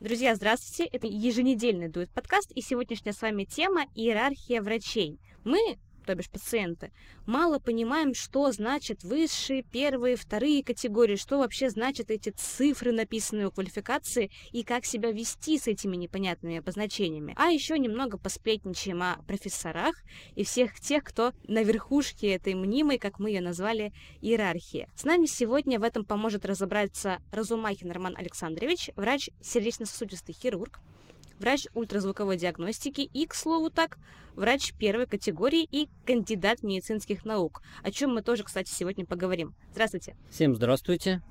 Друзья, здравствуйте! Это еженедельный дует подкаст, и сегодняшняя с вами тема – иерархия врачей. Мы то бишь пациенты, мало понимаем, что значит высшие, первые, вторые категории, что вообще значат эти цифры, написанные у квалификации, и как себя вести с этими непонятными обозначениями. А еще немного посплетничаем о профессорах и всех тех, кто на верхушке этой мнимой, как мы ее назвали, иерархии. С нами сегодня в этом поможет разобраться Разумахин Роман Александрович, врач сердечно-сосудистый хирург, врач ультразвуковой диагностики и, к слову так, врач первой категории и кандидат медицинских наук, о чем мы тоже, кстати, сегодня поговорим. Здравствуйте. Всем здравствуйте.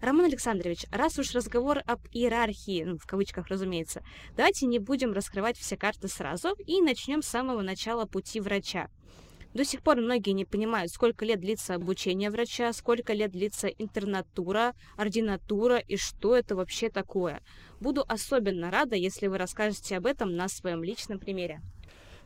Роман Александрович, раз уж разговор об иерархии, ну, в кавычках, разумеется, давайте не будем раскрывать все карты сразу и начнем с самого начала пути врача. До сих пор многие не понимают, сколько лет длится обучение врача, сколько лет длится интернатура, ординатура и что это вообще такое. Буду особенно рада, если вы расскажете об этом на своем личном примере.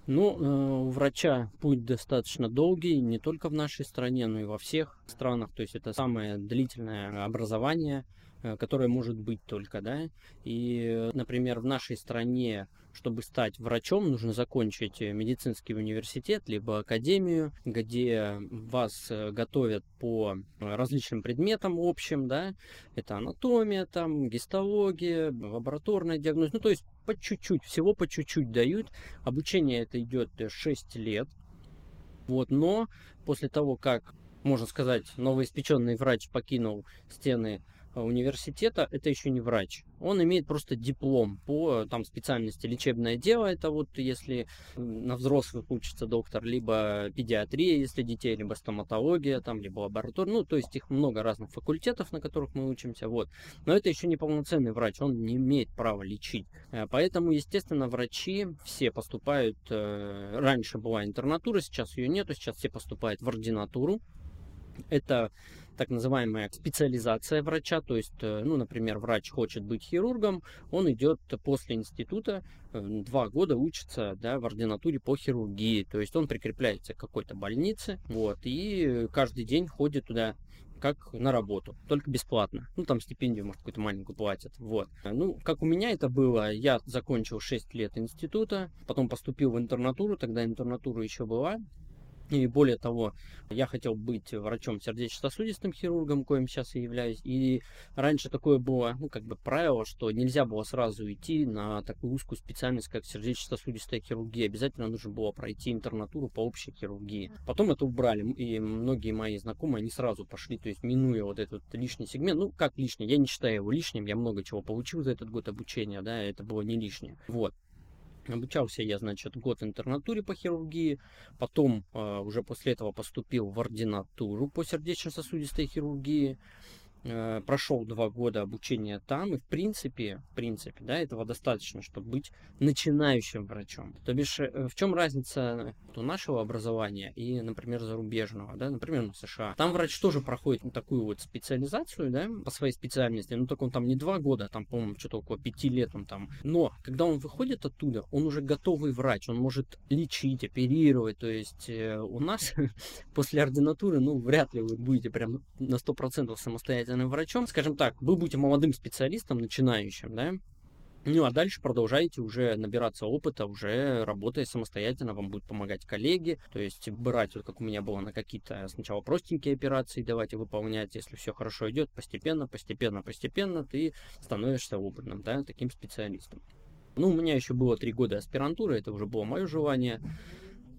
Ну, э, у врача путь достаточно долгий, не только в нашей стране, но и во всех странах. То есть это самое длительное образование, э, которое может быть только, да. И, например, в нашей стране чтобы стать врачом, нужно закончить э, медицинский университет, либо академию, где вас э, готовят по э, различным предметам общим, да, это анатомия, там, гистология, лабораторная диагностика, ну, то есть по чуть-чуть, всего по чуть-чуть дают. Обучение это идет 6 лет, вот, но после того, как, можно сказать, новоиспеченный врач покинул стены университета, это еще не врач. Он имеет просто диплом по там, специальности лечебное дело, это вот если на взрослых учится доктор, либо педиатрия, если детей, либо стоматология, там, либо лаборатория, ну, то есть их много разных факультетов, на которых мы учимся, вот. Но это еще не полноценный врач, он не имеет права лечить. Э, поэтому, естественно, врачи все поступают, э, раньше была интернатура, сейчас ее нету, сейчас все поступают в ординатуру. Это так называемая специализация врача, то есть, э, ну, например, врач хочет быть хирургом, он идет после института, э, два года учится, да, в ординатуре по хирургии, то есть он прикрепляется к какой-то больнице, вот, и каждый день ходит туда как на работу, только бесплатно. Ну, там стипендию, может, какую-то маленькую платят. Вот. Ну, как у меня это было, я закончил 6 лет института, потом поступил в интернатуру, тогда интернатура еще была, и более того, я хотел быть врачом сердечно-сосудистым хирургом, коим сейчас и являюсь. И раньше такое было, ну, как бы правило, что нельзя было сразу идти на такую узкую специальность, как сердечно-сосудистая хирургия. Обязательно нужно было пройти интернатуру по общей хирургии. Потом это убрали, и многие мои знакомые, они сразу пошли, то есть минуя вот этот лишний сегмент. Ну, как лишний? Я не считаю его лишним, я много чего получил за этот год обучения, да, это было не лишнее. Вот. Обучался я, значит, год в интернатуре по хирургии, потом э, уже после этого поступил в ординатуру по сердечно-сосудистой хирургии. Э, прошел два года обучения там, и в принципе, в принципе, да, этого достаточно, чтобы быть начинающим врачом. То бишь, э, в чем разница у нашего образования и, например, зарубежного, да, например, на США. Там врач тоже проходит такую вот специализацию, да, по своей специальности, но только он там не два года, там, по-моему, что-то около пяти лет он там. Но, когда он выходит оттуда, он уже готовый врач, он может лечить, оперировать, то есть э, у нас после ординатуры, ну, вряд ли вы будете прям на сто процентов самостоятельно обязательным врачом, скажем так, вы будете молодым специалистом, начинающим, да, ну а дальше продолжаете уже набираться опыта, уже работая самостоятельно, вам будут помогать коллеги, то есть брать, вот как у меня было, на какие-то сначала простенькие операции давайте выполнять, если все хорошо идет, постепенно, постепенно, постепенно ты становишься опытным, да, таким специалистом. Ну, у меня еще было три года аспирантуры, это уже было мое желание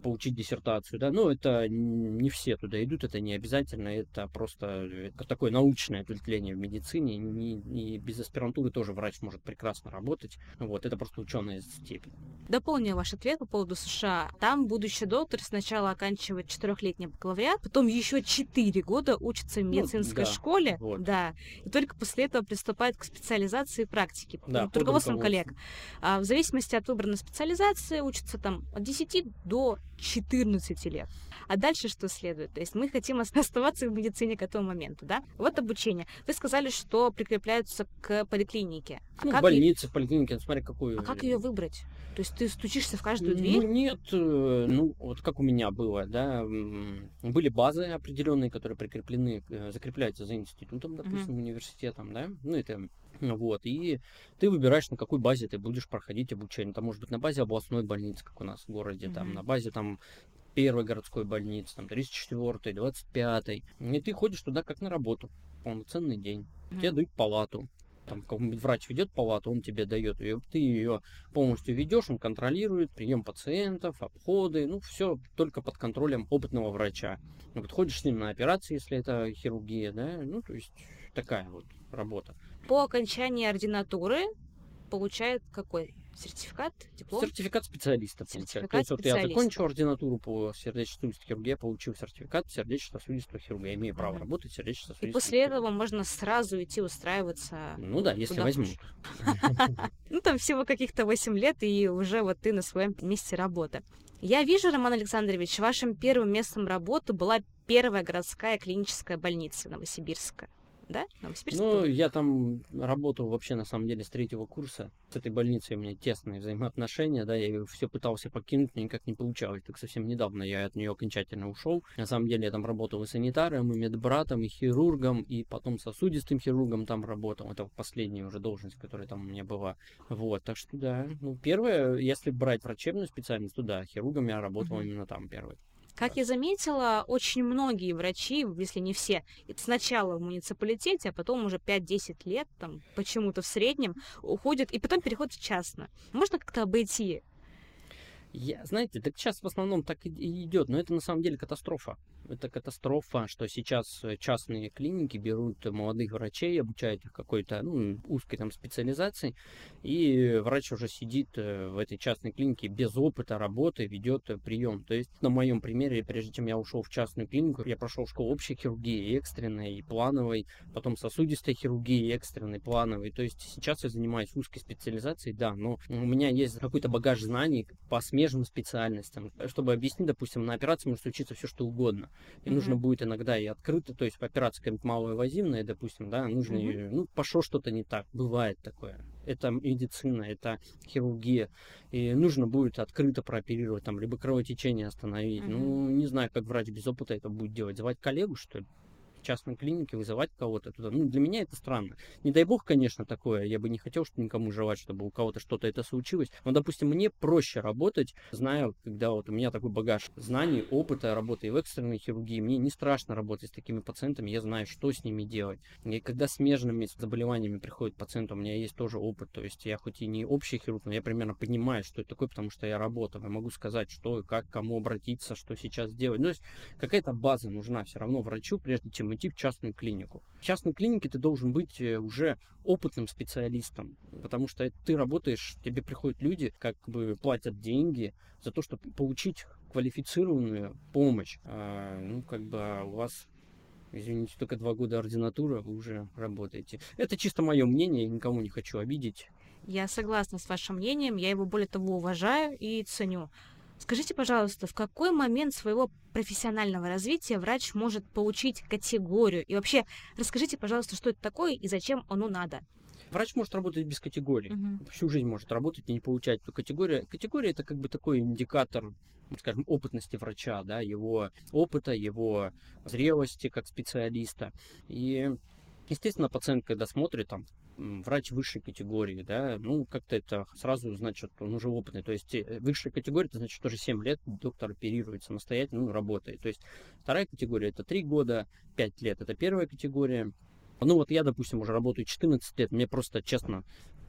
получить диссертацию, да, но это не все туда идут, это не обязательно, это просто это такое научное ответвление в медицине, не, не без аспирантуры тоже врач может прекрасно работать, вот, это просто ученая степень. Дополню ваш ответ по поводу США. Там будущий доктор сначала оканчивает четырехлетний бакалавриат, потом еще четыре года учится в ну, медицинской ну, да, школе, вот. да, и только после этого приступает к специализации и практике, да, под руководством коллег. А в зависимости от выбранной специализации учится там от 10 до 14 лет. А дальше что следует? То есть мы хотим оставаться в медицине к этому моменту, да? Вот обучение. Вы сказали, что прикрепляются к поликлинике. А ну, как больнице, ее... поликлинике, смотри, какую. А как ее выбрать? То есть ты стучишься в каждую дверь? Ну, нет, э, ну, вот как у меня было, да, были базы определенные, которые прикреплены, э, закрепляются за институтом, допустим, uh-huh. университетом, да, ну, это Вот, и ты выбираешь, на какой базе ты будешь проходить обучение. Там может быть на базе областной больницы, как у нас в городе, mm-hmm. там на базе там первой городской больницы, там 34-й, 25-й. И ты ходишь туда как на работу, полноценный день. Mm-hmm. Тебе дают палату, там какой-нибудь врач ведет палату, он тебе дает ее, ты ее полностью ведешь, он контролирует прием пациентов, обходы, ну все только под контролем опытного врача. Ну, вот ходишь с ним на операции, если это хирургия, да, ну то есть такая вот работа. По окончании ординатуры получает какой сертификат, диплом? Сертификат специалиста сертификат То есть вот я закончил ординатуру по сердечно-сосудистой хирургии, получил сертификат сердечно-сосудистого хирурга. Я имею право ага. работать сердечно-сосудистой И после этого можно сразу идти устраиваться. Ну да, если возьмут. Ну там всего каких-то 8 лет, и уже вот ты на своем месте работы. Я вижу, Роман Александрович, вашим первым местом работы была первая городская клиническая больница Новосибирска да? Ну, я там работал вообще, на самом деле, с третьего курса. С этой больницей у меня тесные взаимоотношения, да, я все пытался покинуть, но никак не получалось. Так совсем недавно я от нее окончательно ушел. На самом деле я там работал и санитаром, и медбратом, и хирургом, и потом сосудистым хирургом там работал. Это последняя уже должность, которая там у меня была. Вот, так что да. Ну, первое, если брать врачебную специальность, то да, хирургом я работал mm-hmm. именно там первый. Как я заметила, очень многие врачи, если не все, сначала в муниципалитете, а потом уже 5-10 лет, там, почему-то в среднем, уходят и потом переходят в частно. Можно как-то обойти я, знаете, так сейчас в основном так и идет, но это на самом деле катастрофа. Это катастрофа, что сейчас э, частные клиники берут молодых врачей, обучают их какой-то ну, узкой там специализации, и врач уже сидит э, в этой частной клинике без опыта работы, ведет э, прием. То есть на моем примере, прежде чем я ушел в частную клинику, я прошел школу общей хирургии, экстренной, и плановой, потом сосудистой хирургии, экстренной, плановой. То есть сейчас я занимаюсь узкой специализацией, да, но у меня есть какой-то багаж знаний по смежным специальностям. Чтобы объяснить, допустим, на операции может случиться все что угодно. И mm-hmm. нужно будет иногда и открыто, то есть операция какая-нибудь малоинвазивная, допустим, да, нужно, mm-hmm. ну, пошло что-то не так, бывает такое. Это медицина, это хирургия, и нужно будет открыто прооперировать, там, либо кровотечение остановить. Mm-hmm. Ну, не знаю, как врач без опыта это будет делать. Звать коллегу, что ли? Частной клинике вызывать кого-то туда. Ну, для меня это странно. Не дай бог, конечно, такое. Я бы не хотел, чтобы никому желать, чтобы у кого-то что-то это случилось. Но, допустим, мне проще работать, зная, когда вот у меня такой багаж знаний, опыта работы в экстренной хирургии. Мне не страшно работать с такими пациентами. Я знаю, что с ними делать. И когда смежными заболеваниями приходит пациент, у меня есть тоже опыт. То есть я хоть и не общий хирург, но я примерно понимаю, что это такое, потому что я работал. Я могу сказать, что и как, кому обратиться, что сейчас делать. Ну, то есть какая-то база нужна все равно врачу, прежде чем идти в частную клинику. В частной клинике ты должен быть э, уже опытным специалистом, потому что ты работаешь, тебе приходят люди, как бы платят деньги за то, чтобы получить квалифицированную помощь. А, ну, как бы а у вас извините, только два года ординатура, вы уже работаете. Это чисто мое мнение, я никому не хочу обидеть. Я согласна с вашим мнением, я его более того уважаю и ценю. Скажите, пожалуйста, в какой момент своего профессионального развития врач может получить категорию? И вообще, расскажите, пожалуйста, что это такое и зачем оно надо? Врач может работать без категории. Угу. Всю жизнь может работать и не получать эту категорию. Категория это как бы такой индикатор, скажем, опытности врача, да, его опыта, его зрелости как специалиста. И Естественно, пациент, когда смотрит там врач высшей категории, да, ну, как-то это сразу, значит, он уже опытный. То есть э, высшая категория, это значит, тоже 7 лет доктор оперирует самостоятельно, ну, работает. То есть вторая категория это 3 года, 5 лет это первая категория. Ну, вот я, допустим, уже работаю 14 лет, мне просто, честно,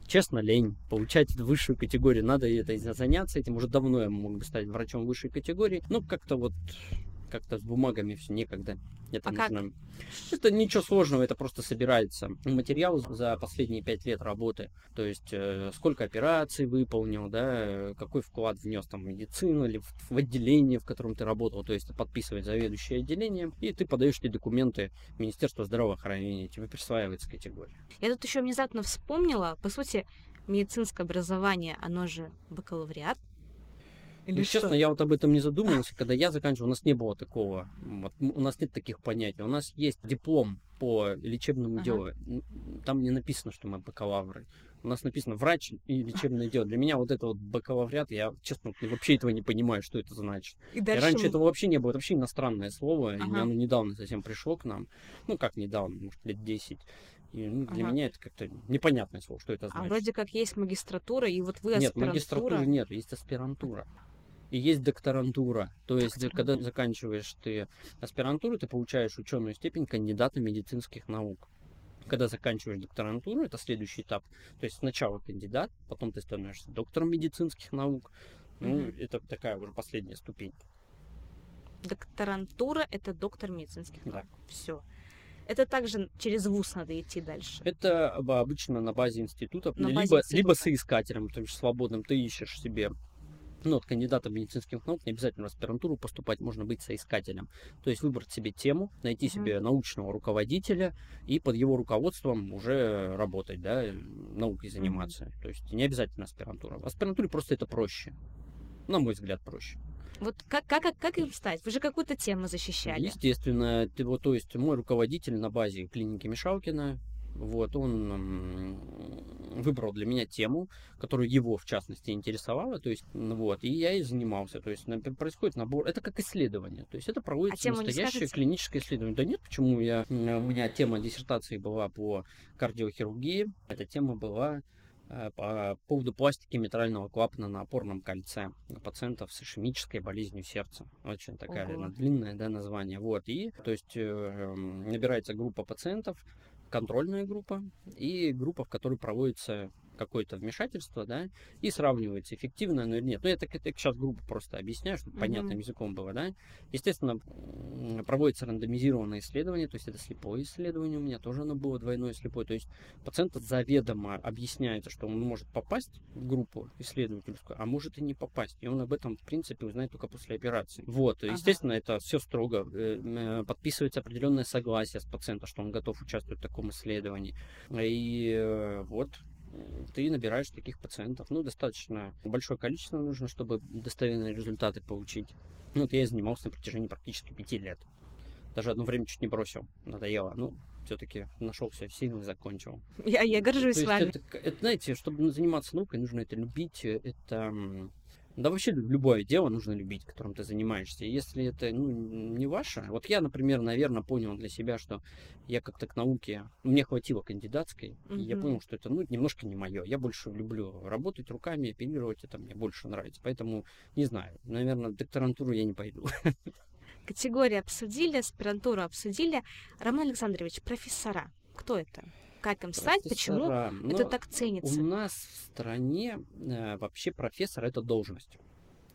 честно, лень получать высшую категорию. Надо это заняться этим. Уже давно я мог бы стать врачом высшей категории. Ну, как-то вот как-то с бумагами все некогда. Это, а нужно... это ничего сложного, это просто собирается материал за последние пять лет работы. То есть э, сколько операций выполнил, да, какой вклад внес там в медицину или в, в отделение, в котором ты работал. То есть подписывает заведующее отделение, и ты подаешь эти документы в Министерство здравоохранения, тебе присваивается категория. Я тут еще внезапно вспомнила, по сути, медицинское образование, оно же бакалавриат, или ну, что? честно, я вот об этом не задумывался. Когда я заканчивал, у нас не было такого. Вот, у нас нет таких понятий. У нас есть диплом по лечебному ага. делу. Там не написано, что мы бакалавры. У нас написано врач и лечебное дело. Для меня вот это вот бакалавриат, я, честно, вообще этого не понимаю, что это значит. И дальше... раньше мы... этого вообще не было. Это вообще иностранное слово. Ага. И оно недавно совсем пришло к нам. Ну, как недавно, может, лет 10. И ну, для Ага. меня это как-то непонятное слово, что это А значит. вроде как есть магистратура, и вот вы Нет, аспирантура. магистратуры нет, есть аспирантура. И есть докторантура. То есть, э, когда заканчиваешь ты аспирантуру, ты получаешь ученую степень кандидата медицинских наук. Когда заканчиваешь докторантуру, это следующий этап. То есть сначала кандидат, потом ты становишься доктором медицинских наук. Ну, Мгм. это такая уже последняя ступень. Докторантура — это доктор медицинских Да. наук. Все. Это также через вуз надо идти дальше. Это об- обычно на базе института, На либо, базе либо института. соискателем, то есть свободным ты ищешь себе ну, вот кандидата медицинских наук, не обязательно в аспирантуру поступать, можно быть соискателем. То есть выбрать себе тему, найти себе научного руководителя и под его руководством уже работать, да, э, наукой заниматься. То есть не обязательно аспирантура. В аспирантуре просто это проще. На мой взгляд, проще. Вот как, как, как, как им стать? Вы же какую-то тему защищали. Естественно, ты вот, то есть мой руководитель на базе клиники Мишалкина, вот, он выбрал для меня тему, которую его, в частности, интересовала, то есть, вот, и я и занимался, то есть, происходит набор, это как исследование, то есть, это проводится тему не настоящее клиническое исследование. Да нет, почему я, у меня тема диссертации была по кардиохирургии, эта тема была э, по поводу пластики митрального клапана на опорном кольце у пациентов с ишемической болезнью сердца. Очень такая Ого. длинное да, название. Вот. И, то есть, э, набирается группа пациентов, контрольная группа и группа, в которой проводится какое-то вмешательство, да, и сравнивается, эффективно оно или нет. Ну, я так, это сейчас группу просто объясняю, чтобы Мгм. понятным языком было, да. Естественно, проводится рандомизированное исследование, то есть это слепое исследование у меня, тоже оно было двойное слепое, то есть пациент заведомо объясняется, что он может попасть в группу исследовательскую, а может и не попасть. И он об этом, в принципе, узнает только после операции. Вот, Ага. естественно, это все строго. э, э, Подписывается определенное согласие с пациента, что он готов участвовать в таком исследовании. И э, вот ты набираешь таких пациентов. Ну, достаточно большое количество нужно, чтобы достоверные результаты получить. Ну, вот я и занимался на протяжении практически пяти лет. Даже одно время чуть не бросил. Надоело. Ну, все-таки нашелся силы и закончил. Я, я То горжусь есть вами. это, это, знаете, чтобы заниматься наукой, нужно это любить. э, Это, да вообще лю- любое дело нужно любить, которым ты занимаешься. Если это ну, не ваше, вот я, например, наверное, понял для себя, что я как-то к науке, мне хватило кандидатской, и я понял, что это ну, немножко не мое. Я больше люблю работать руками, оперировать, это мне больше нравится. Поэтому, не знаю, наверное, в докторантуру я не пойду. Категории обсудили, аспирантуру обсудили. Роман Александрович, профессора. Кто это? Как им стать? Почему Профессора, это но- так У ценится? нас в стране э, вообще профессор это должность.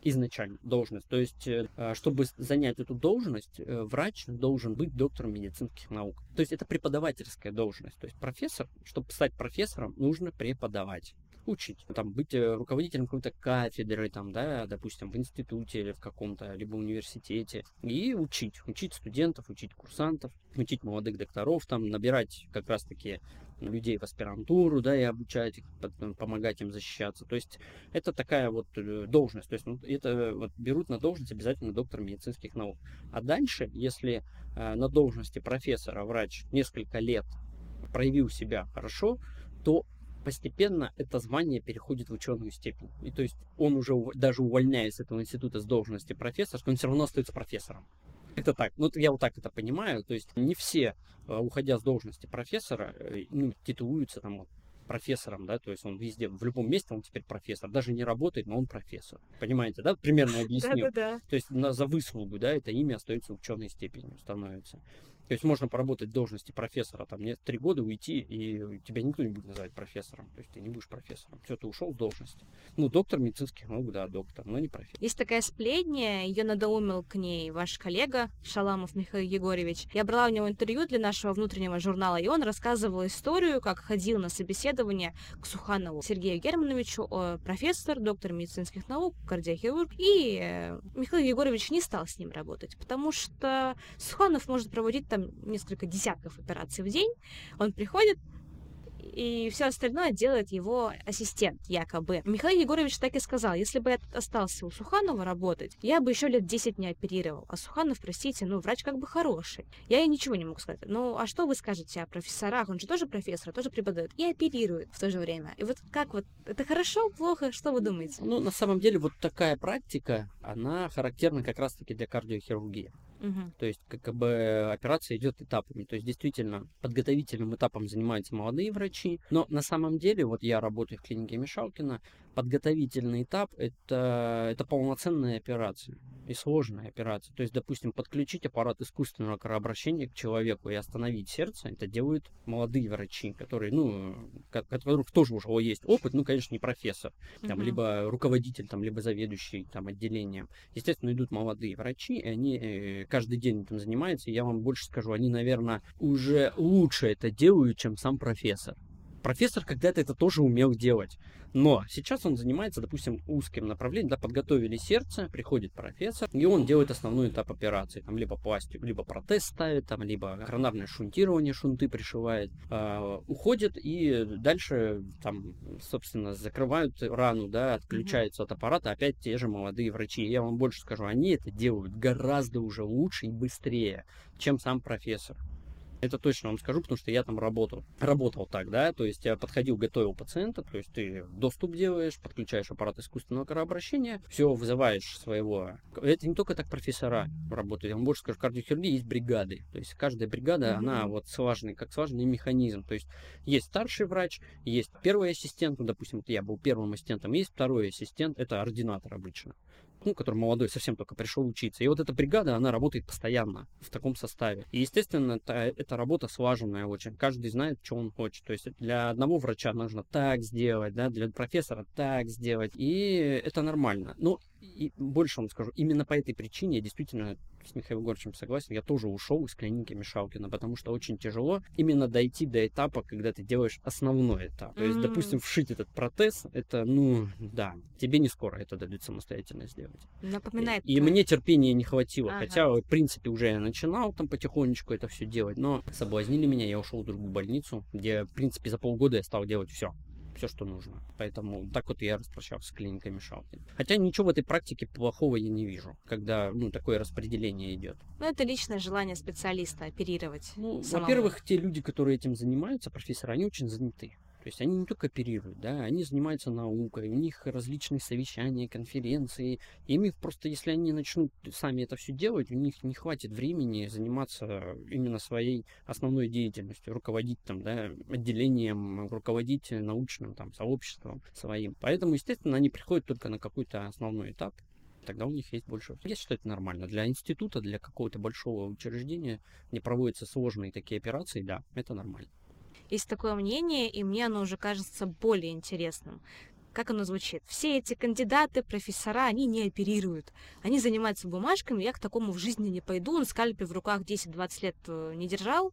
Изначально должность. То есть, э, э, чтобы занять эту должность, э, врач должен быть доктором медицинских наук. То есть это преподавательская должность. То есть профессор, чтобы стать профессором, нужно преподавать учить, там, быть э, руководителем какой-то кафедры, там, да, допустим, в институте или в каком-то, либо университете, и учить, учить студентов, учить курсантов, учить молодых докторов, там, набирать как раз-таки людей в аспирантуру, да, и обучать их, помогать им защищаться. То есть это такая вот э, должность. То есть ну, это вот берут на должность обязательно доктор медицинских наук. А дальше, если э, на должности профессора врач несколько лет проявил себя хорошо, то постепенно это звание переходит в ученую степень. И то есть он уже даже увольняясь с этого института с должности профессора, он все равно остается профессором. Это так. Ну, я вот так это понимаю. То есть не все, э, уходя с должности профессора, э, ну, титулуются там вот профессором, да, то есть он везде, в любом месте он теперь профессор. Даже не работает, но он профессор. Понимаете, да? Примерно объяснил. То есть на, за выслугу, да, это имя остается ученой степенью, становится. То есть можно поработать в должности профессора, там, не три года уйти, и тебя никто не будет называть профессором. То есть ты не будешь профессором. Все, ты ушел с должности. Ну, доктор медицинских наук, да, доктор, но не профессор. Есть такая сплетня, ее надоумил к ней ваш коллега Шаламов Михаил Егорович. Я брала у него интервью для нашего внутреннего журнала, и он рассказывал историю, как ходил на собеседование к Суханову Сергею Германовичу, э, профессор, доктор медицинских наук, кардиохирург, и э, Михаил Егорович не стал с ним работать, потому что Суханов может проводить там несколько десятков операций в день, он приходит, и все остальное делает его ассистент, якобы. Михаил Егорович так и сказал, если бы я остался у Суханова работать, я бы еще лет 10 не оперировал. А Суханов, простите, ну, врач как бы хороший. Я ей ничего не могу сказать. Ну, а что вы скажете о профессорах? Он же тоже профессор, тоже преподает. И оперирует в то же время. И вот как вот, это хорошо, плохо? Что вы думаете? Ну, на самом деле, вот такая практика, она характерна как раз-таки для кардиохирургии. То есть, как бы операция идет этапами. То есть, действительно, подготовительным этапом занимаются молодые врачи. Но на самом деле, вот я работаю в клинике Мишалкина, подготовительный этап это, это полноценная операция и сложная операция. То есть, допустим, подключить аппарат искусственного кровообращения к человеку и остановить сердце, это делают молодые врачи, которые, ну, ко- которых тоже уже есть опыт, ну, конечно, не профессор, там, Мгм. либо руководитель, там, либо заведующий там отделением. Естественно, идут молодые врачи, и они э, каждый день этим занимаются. И я вам больше скажу, они, наверное, уже лучше это делают, чем сам профессор. Профессор когда-то это тоже умел делать. Но сейчас он занимается, допустим, узким направлением, да, подготовили сердце, приходит профессор, и он делает основной этап операции, там, либо пластику, либо протез ставит, там, либо коронарное шунтирование, шунты пришивает, а, уходит и дальше, там, собственно, закрывают рану, да, отключаются от аппарата опять те же молодые врачи. И я вам больше скажу, они это делают гораздо уже лучше и быстрее, чем сам профессор. Это точно вам скажу, потому что я там работал. Работал так, да, то есть я подходил, готовил пациента, то есть ты доступ делаешь, подключаешь аппарат искусственного кровообращения, все, вызываешь своего... Это не только так профессора работают, я вам больше скажу, в кардиохирургии есть бригады, то есть каждая бригада, Мгм. она вот слаженный, как слаженный механизм, то есть есть старший врач, есть первый ассистент, ну, допустим, я был первым ассистентом, есть второй ассистент, это ординатор обычно ну, который молодой, совсем только пришел учиться. И вот эта бригада, она работает постоянно в таком составе. И, естественно, это, это работа слаженная очень. Каждый знает, что он хочет. То есть для одного врача нужно так сделать, да, для профессора так сделать. И это нормально. Ну, и больше вам скажу, именно по этой причине я действительно с Михаилом Егоровичем согласен, я тоже ушел из клиники Мишалкина, потому что очень тяжело именно дойти до этапа, когда ты делаешь основной этап. То есть, допустим, вшить этот протез, это, ну, да, тебе не скоро это дадут самостоятельно сделать. Напоминает. И э, мне терпения не хватило. Ага. Хотя, в принципе, уже я начинал там потихонечку это все делать, но соблазнили меня, я ушел в другую больницу, где, в принципе, за полгода я стал делать все. Все, что нужно. Поэтому так вот я распрощался с клиникой Мишалкин. Хотя ничего в этой практике плохого я не вижу, когда ну, такое распределение идет. Ну, это личное желание специалиста оперировать. Ну, самому. во-первых, те люди, которые этим занимаются, профессоры, они очень заняты. То есть они не только оперируют, да, они занимаются наукой, у них различные совещания, конференции. Им просто, если они начнут сами это все делать, у них не хватит времени заниматься именно своей основной деятельностью, руководить там, да, отделением, руководить научным там сообществом своим. Поэтому, естественно, они приходят только на какой-то основной этап, тогда у них есть больше. Я считаю, это нормально. Для института, для какого-то большого учреждения, где проводятся сложные такие операции, да, это нормально. Есть такое мнение, и мне оно уже кажется более интересным. Как оно звучит? Все эти кандидаты, профессора, они не оперируют. Они занимаются бумажками, я к такому в жизни не пойду. Он скальпель в руках 10-20 лет э, не держал.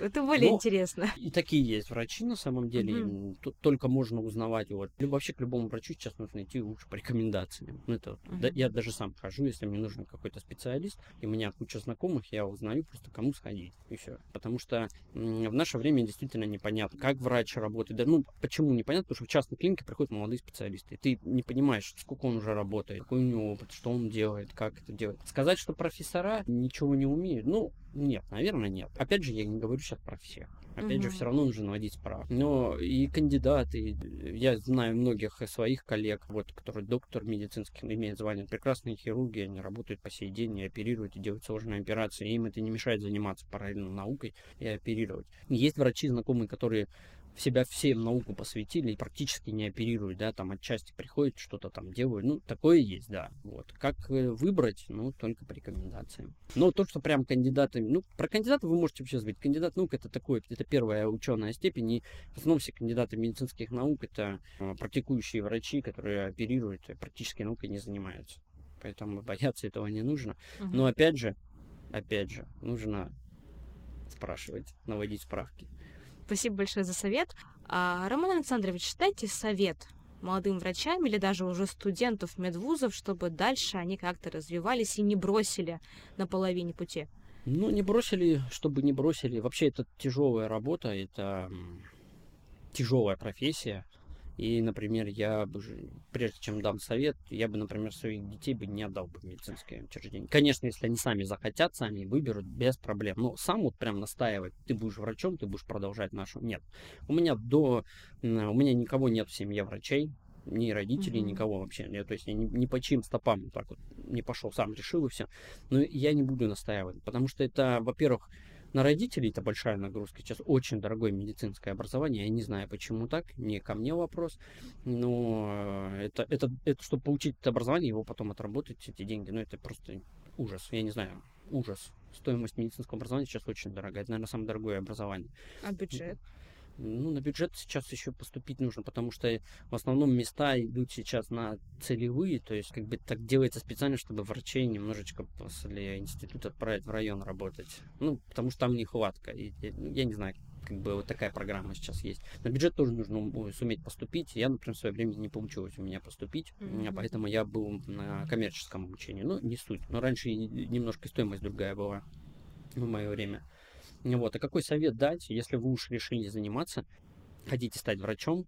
Это более Ну, интересно. И такие есть врачи, на самом деле, им тут только можно узнавать. Вот. Вообще к любому врачу сейчас нужно идти лучше по рекомендациям. Ну, это, вот, да, я даже сам хожу, если мне нужен какой-то специалист, и у меня куча знакомых, я узнаю просто кому сходить, и все. Потому что в наше время действительно непонятно, как врач работает. Да, ну, почему непонятно? Потому что в частной клинике приходят молодые специалисты, и ты не понимаешь, сколько он уже работает, какой у него опыт, что он делает, как это делает. Сказать, что профессора ничего не умеют, ну, нет, наверное, нет. Опять же, я не говорю сейчас про всех. Опять же, Мгм. все равно нужно наводить справки. Но и кандидаты, я знаю многих своих коллег, вот, которые доктор медицинский, имеет звание, прекрасные хирурги, они работают по сей день и оперируют, и делают сложные операции. Им это не мешает заниматься параллельно наукой и оперировать. Есть врачи знакомые, которые в себя всем науку посвятили и практически не оперируют, да, там отчасти приходят, что-то там делают, ну, такое есть, да, вот. Как э, выбрать, ну, только по рекомендациям. Но то, что прям кандидаты, ну, про кандидата вы можете вообще забыть. Кандидат наук это такой, это первая ученая степень, и в основном все кандидаты медицинских наук это э, практикующие врачи, которые оперируют, практически наукой не занимаются. Поэтому бояться этого не нужно. Мгм. Но опять же, опять же, нужно спрашивать, наводить справки. Спасибо большое за совет. А, Роман Александрович, дайте совет молодым врачам или даже уже студентов медвузов, чтобы дальше они как-то развивались и не бросили на половине пути. Ну, не бросили, чтобы не бросили. Вообще, это тяжелая работа, это тяжелая профессия. И, например, я бы, прежде чем дам совет, я бы, например, своих детей бы не отдал бы в медицинское учреждение. Конечно, если они сами захотят, сами выберут, без проблем. Но сам вот прям настаивать, ты будешь врачом, ты будешь продолжать нашу. Нет. У меня до... У меня никого нет в семье врачей. Ни родителей, mm-hmm. никого вообще. Я, то есть я ни, ни по чьим стопам вот так вот не пошел, сам решил и все. Но я не буду настаивать, потому что это, во-первых, на родителей это большая нагрузка. Сейчас очень дорогое медицинское образование. Я не знаю, почему так. Не ко мне вопрос. Но э, это, это, это чтобы получить это образование, его потом отработать, эти деньги, ну это просто ужас. Я не знаю, ужас. Стоимость медицинского образования сейчас очень дорогая. Это, наверное, самое дорогое образование. А бюджет? Ну, на бюджет сейчас еще поступить нужно, потому что в основном места идут сейчас на целевые, то есть как бы так делается специально, чтобы врачей немножечко после института отправить в район работать. Ну, потому что там нехватка. И, ну, я не знаю, как бы вот такая программа сейчас есть. На бюджет тоже нужно суметь поступить. Я, например, в свое время не получилось у меня поступить, mm-hmm. поэтому я был на коммерческом обучении. Ну, не суть. Но раньше немножко стоимость другая была в мое время. Вот. А какой совет дать, если вы уж решили заниматься, хотите стать врачом,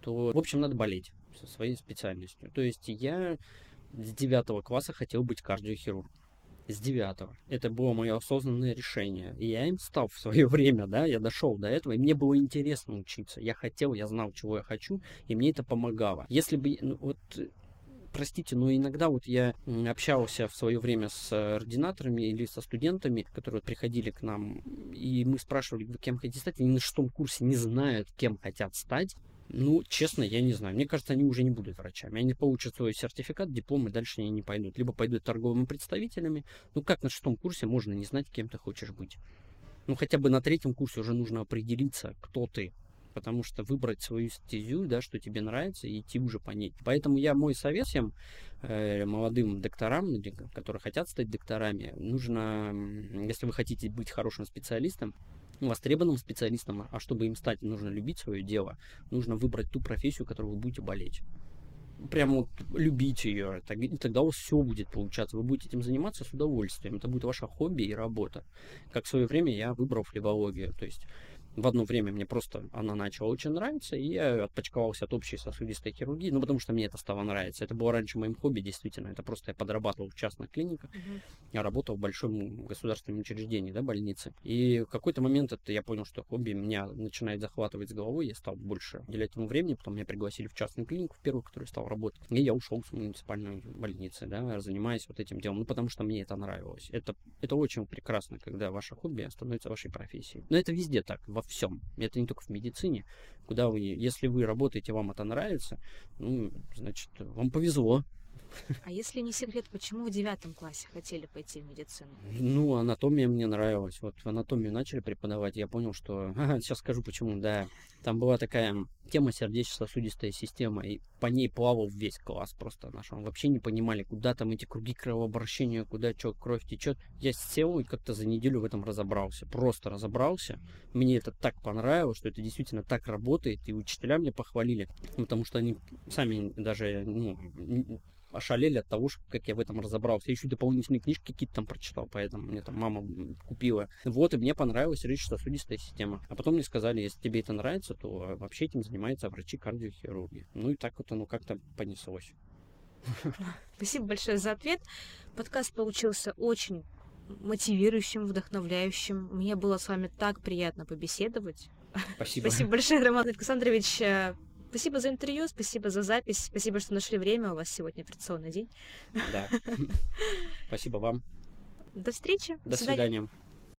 то, в общем, надо болеть со своей специальностью. То есть я с девятого класса хотел быть кардиохирургом. С девятого. Это было мое осознанное решение. И я им стал в свое время, да, я дошел до этого, и мне было интересно учиться. Я хотел, я знал, чего я хочу, и мне это помогало. Если бы, ну, вот простите, но иногда вот я общался в свое время с ординаторами или со студентами, которые приходили к нам, и мы спрашивали, вы кем хотите стать, они на шестом курсе не знают, кем хотят стать. Ну, честно, я не знаю. Мне кажется, они уже не будут врачами. Они получат свой сертификат, диплом, и дальше они не пойдут. Либо пойдут торговыми представителями. Ну, как на шестом курсе можно не знать, кем ты хочешь быть? Ну, хотя бы на третьем курсе уже нужно определиться, кто ты потому что выбрать свою стезю, да, что тебе нравится, и идти уже по ней. Поэтому я мой совет всем э, молодым докторам, которые хотят стать докторами, нужно, если вы хотите быть хорошим специалистом, востребованным специалистом, а чтобы им стать, нужно любить свое дело, нужно выбрать ту профессию, которую вы будете болеть прям вот любить ее, и тогда у вас все будет получаться. Вы будете этим заниматься с удовольствием. Это будет ваше хобби и работа. Как в свое время я выбрал флебологию. То есть в одно время мне просто она начала очень нравиться, и я отпочковался от общей сосудистой хирургии, ну, потому что мне это стало нравиться. Это было раньше моим хобби, действительно. Это просто я подрабатывал в частных клиниках, uh-huh. я работал в большом государственном учреждении, да, больнице. И в какой-то момент это я понял, что хобби меня начинает захватывать с головой, я стал больше уделять ему времени, потом меня пригласили в частную клинику, в первую, которую стал работать. И я ушел с муниципальной больницы, да, занимаясь вот этим делом, ну, потому что мне это нравилось. Это, это очень прекрасно, когда ваше хобби становится вашей профессией. Но это везде так, во всем. Это не только в медицине, куда вы, если вы работаете, вам это нравится, ну, значит, вам повезло, а если не секрет, почему в девятом классе хотели пойти в медицину? Ну, анатомия мне нравилась. Вот анатомию начали преподавать, я понял, что... Ага, сейчас скажу почему, да. Там была такая тема сердечно-сосудистая система, и по ней плавал весь класс просто наш. Он вообще не понимали, куда там эти круги кровообращения, куда что, кровь течет. Я сел и как-то за неделю в этом разобрался. Просто разобрался. Мне это так понравилось, что это действительно так работает, и учителя мне похвалили, потому что они сами даже ну, ошалели от того, как я в этом разобрался. Я еще дополнительные книжки какие-то там прочитал, поэтому мне там мама купила. Вот, и мне понравилась сердечно-сосудистая система. А потом мне сказали, если тебе это нравится, то вообще этим занимаются врачи-кардиохирурги. Ну и так вот оно как-то понеслось. Спасибо большое за ответ. Подкаст получился очень мотивирующим, вдохновляющим. Мне было с вами так приятно побеседовать. Спасибо. Спасибо большое, Роман Александрович. Спасибо за интервью, спасибо за запись, спасибо, что нашли время. У вас сегодня операционный день. Да. Спасибо вам. До встречи. До, До свидания.